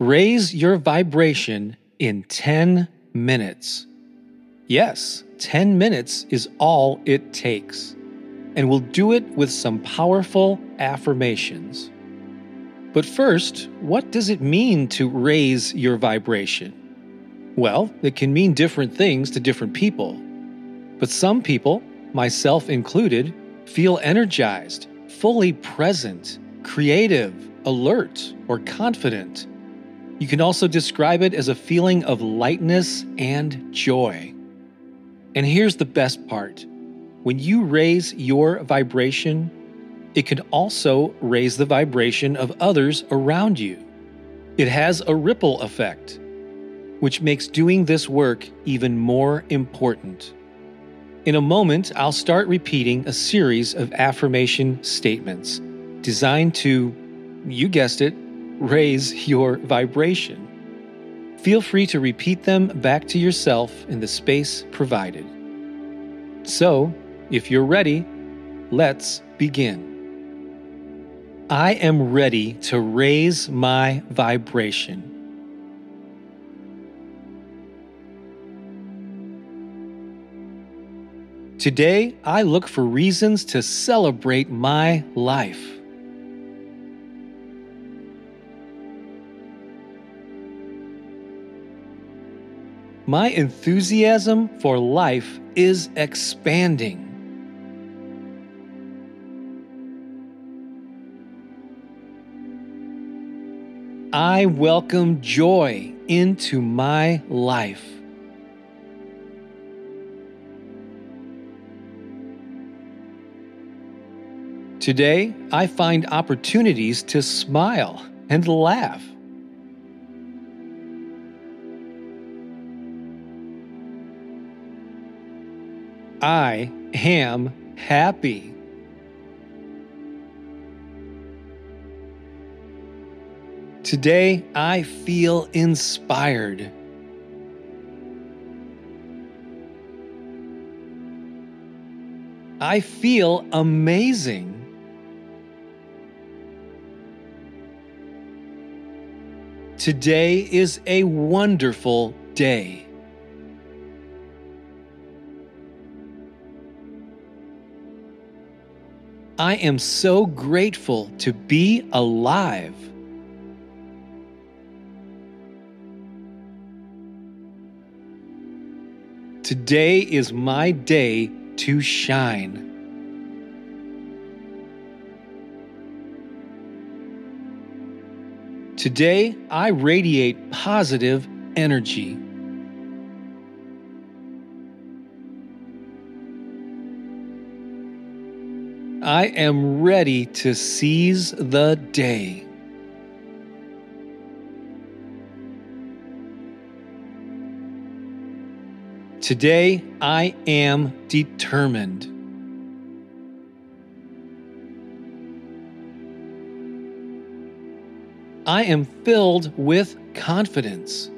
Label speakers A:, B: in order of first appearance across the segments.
A: Raise your vibration in 10 minutes. Yes, 10 minutes is all it takes. And we'll do it with some powerful affirmations. But first, what does it mean to raise your vibration? Well, it can mean different things to different people. But some people, myself included, feel energized, fully present, creative, alert, or confident. You can also describe it as a feeling of lightness and joy. And here's the best part when you raise your vibration, it can also raise the vibration of others around you. It has a ripple effect, which makes doing this work even more important. In a moment, I'll start repeating a series of affirmation statements designed to, you guessed it, raise your vibration. Feel free to repeat them back to yourself in the space provided. So, if you're ready, let's begin. I am ready to raise my vibration. Today, I look for reasons to celebrate my life. My enthusiasm for life is expanding. I welcome joy into my life. Today, I find opportunities to smile and laugh. I am happy. Today, I feel inspired. I feel amazing. Today is a wonderful day. I am so grateful to be alive. Today is my day to shine. Today, I radiate positive energy. I am ready to seize the day. Today, I am determined. I am filled with confidence.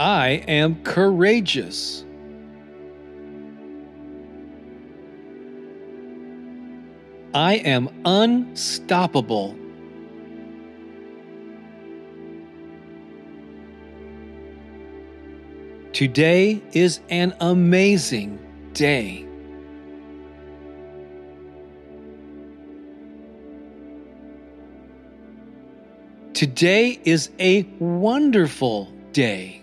A: I am courageous. I am unstoppable. Today is an amazing day. Today is a wonderful day.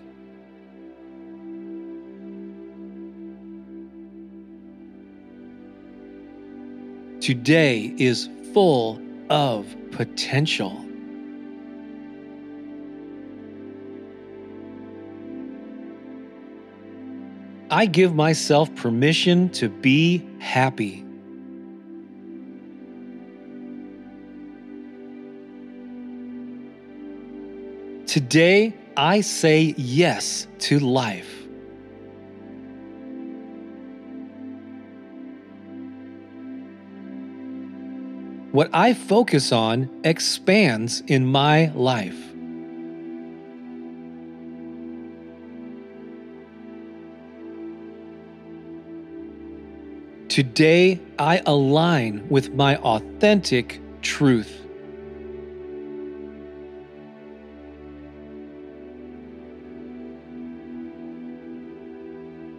A: Today is full of potential. I give myself permission to be happy. Today, I say yes to life. What I focus on expands in my life. Today, I align with my authentic truth.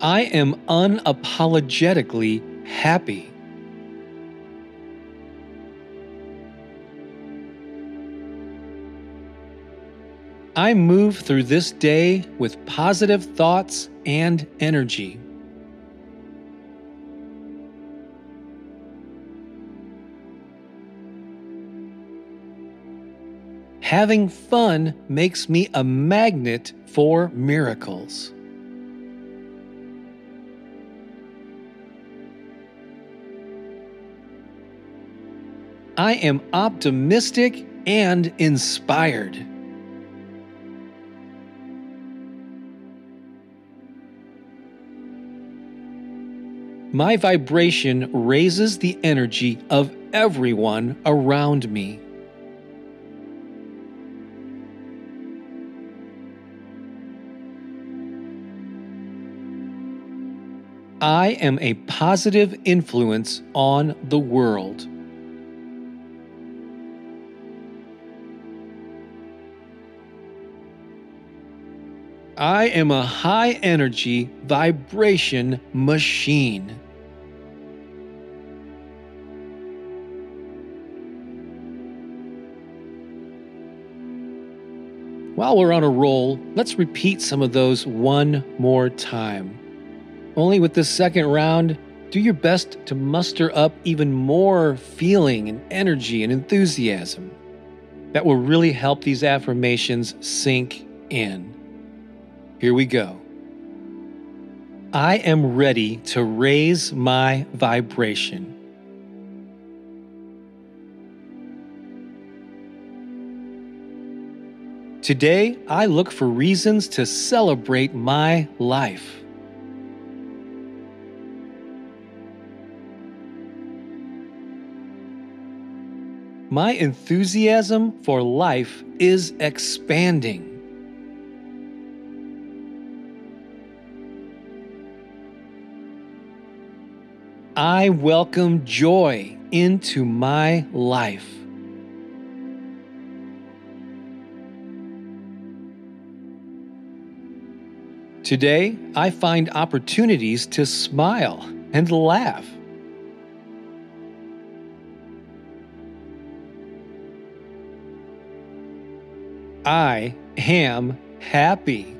A: I am unapologetically happy. I move through this day with positive thoughts and energy. Having fun makes me a magnet for miracles. I am optimistic and inspired. My vibration raises the energy of everyone around me. I am a positive influence on the world. I am a high energy vibration machine. While we're on a roll, let's repeat some of those one more time. Only with this second round, do your best to muster up even more feeling and energy and enthusiasm. That will really help these affirmations sink in. Here we go. I am ready to raise my vibration. Today, I look for reasons to celebrate my life. My enthusiasm for life is expanding. I welcome joy into my life. Today, I find opportunities to smile and laugh. I am happy.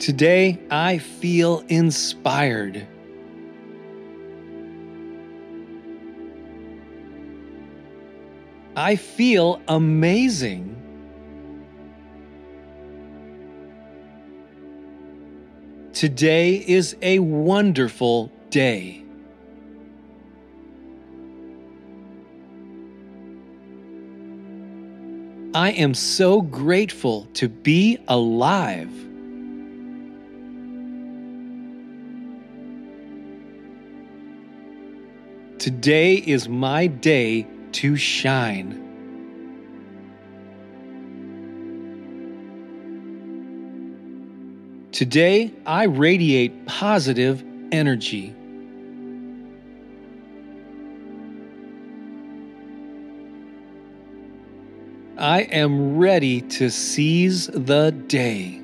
A: Today, I feel inspired. I feel amazing. Today is a wonderful day. I am so grateful to be alive. Today is my day to shine. Today, I radiate positive energy. I am ready to seize the day.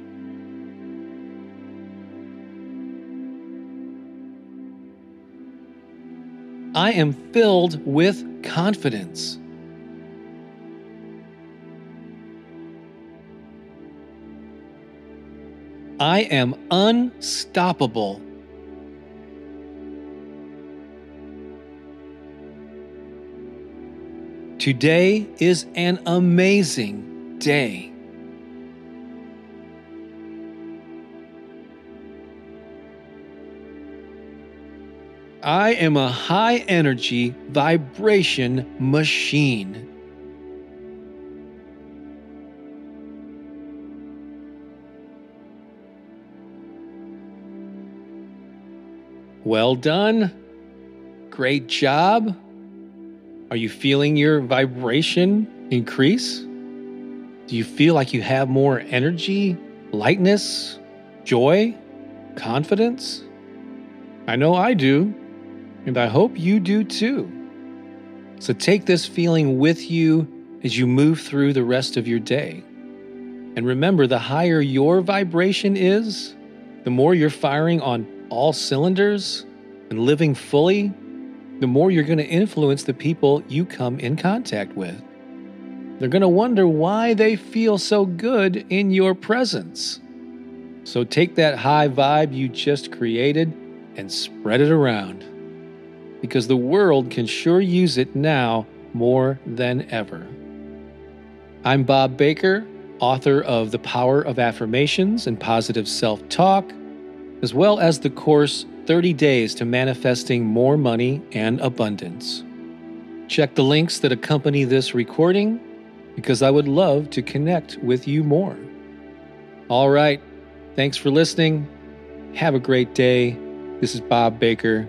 A: I am filled with confidence. I am unstoppable. Today is an amazing day. I am a high energy vibration machine. Well done. Great job. Are you feeling your vibration increase? Do you feel like you have more energy, lightness, joy, confidence? I know I do, and I hope you do too. So take this feeling with you as you move through the rest of your day. And remember, the higher your vibration is, the more you're firing on all cylinders and living fully, the more you're going to influence the people you come in contact with. They're going to wonder why they feel so good in your presence. So take that high vibe you just created and spread it around. Because the world can sure use it now more than ever. I'm Bob Baker, author of The Power of Affirmations and Positive Self Talk, as well as the course 30 Days to Manifesting More Money and Abundance. Check the links that accompany this recording because I would love to connect with you more. All right, thanks for listening. Have a great day. This is Bob Baker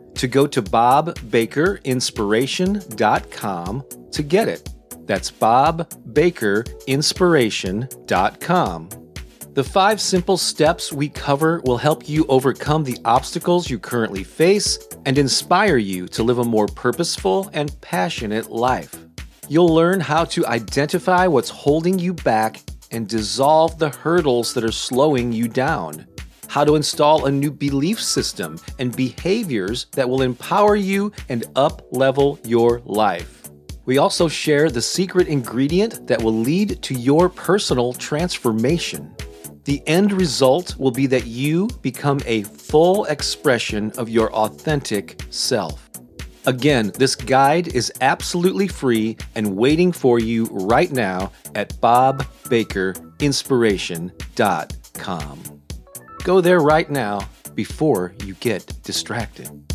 A: to go to bobbakerinspiration.com to get it. That's bobbakerinspiration.com. The five simple steps we cover will help you overcome the obstacles you currently face and inspire you to live a more purposeful and passionate life. You'll learn how to identify what's holding you back and dissolve the hurdles that are slowing you down. How to install a new belief system and behaviors that will empower you and up level your life. We also share the secret ingredient that will lead to your personal transformation. The end result will be that you become a full expression of your authentic self. Again, this guide is absolutely free and waiting for you right now at bobbakerinspiration.com. Go there right now before you get distracted.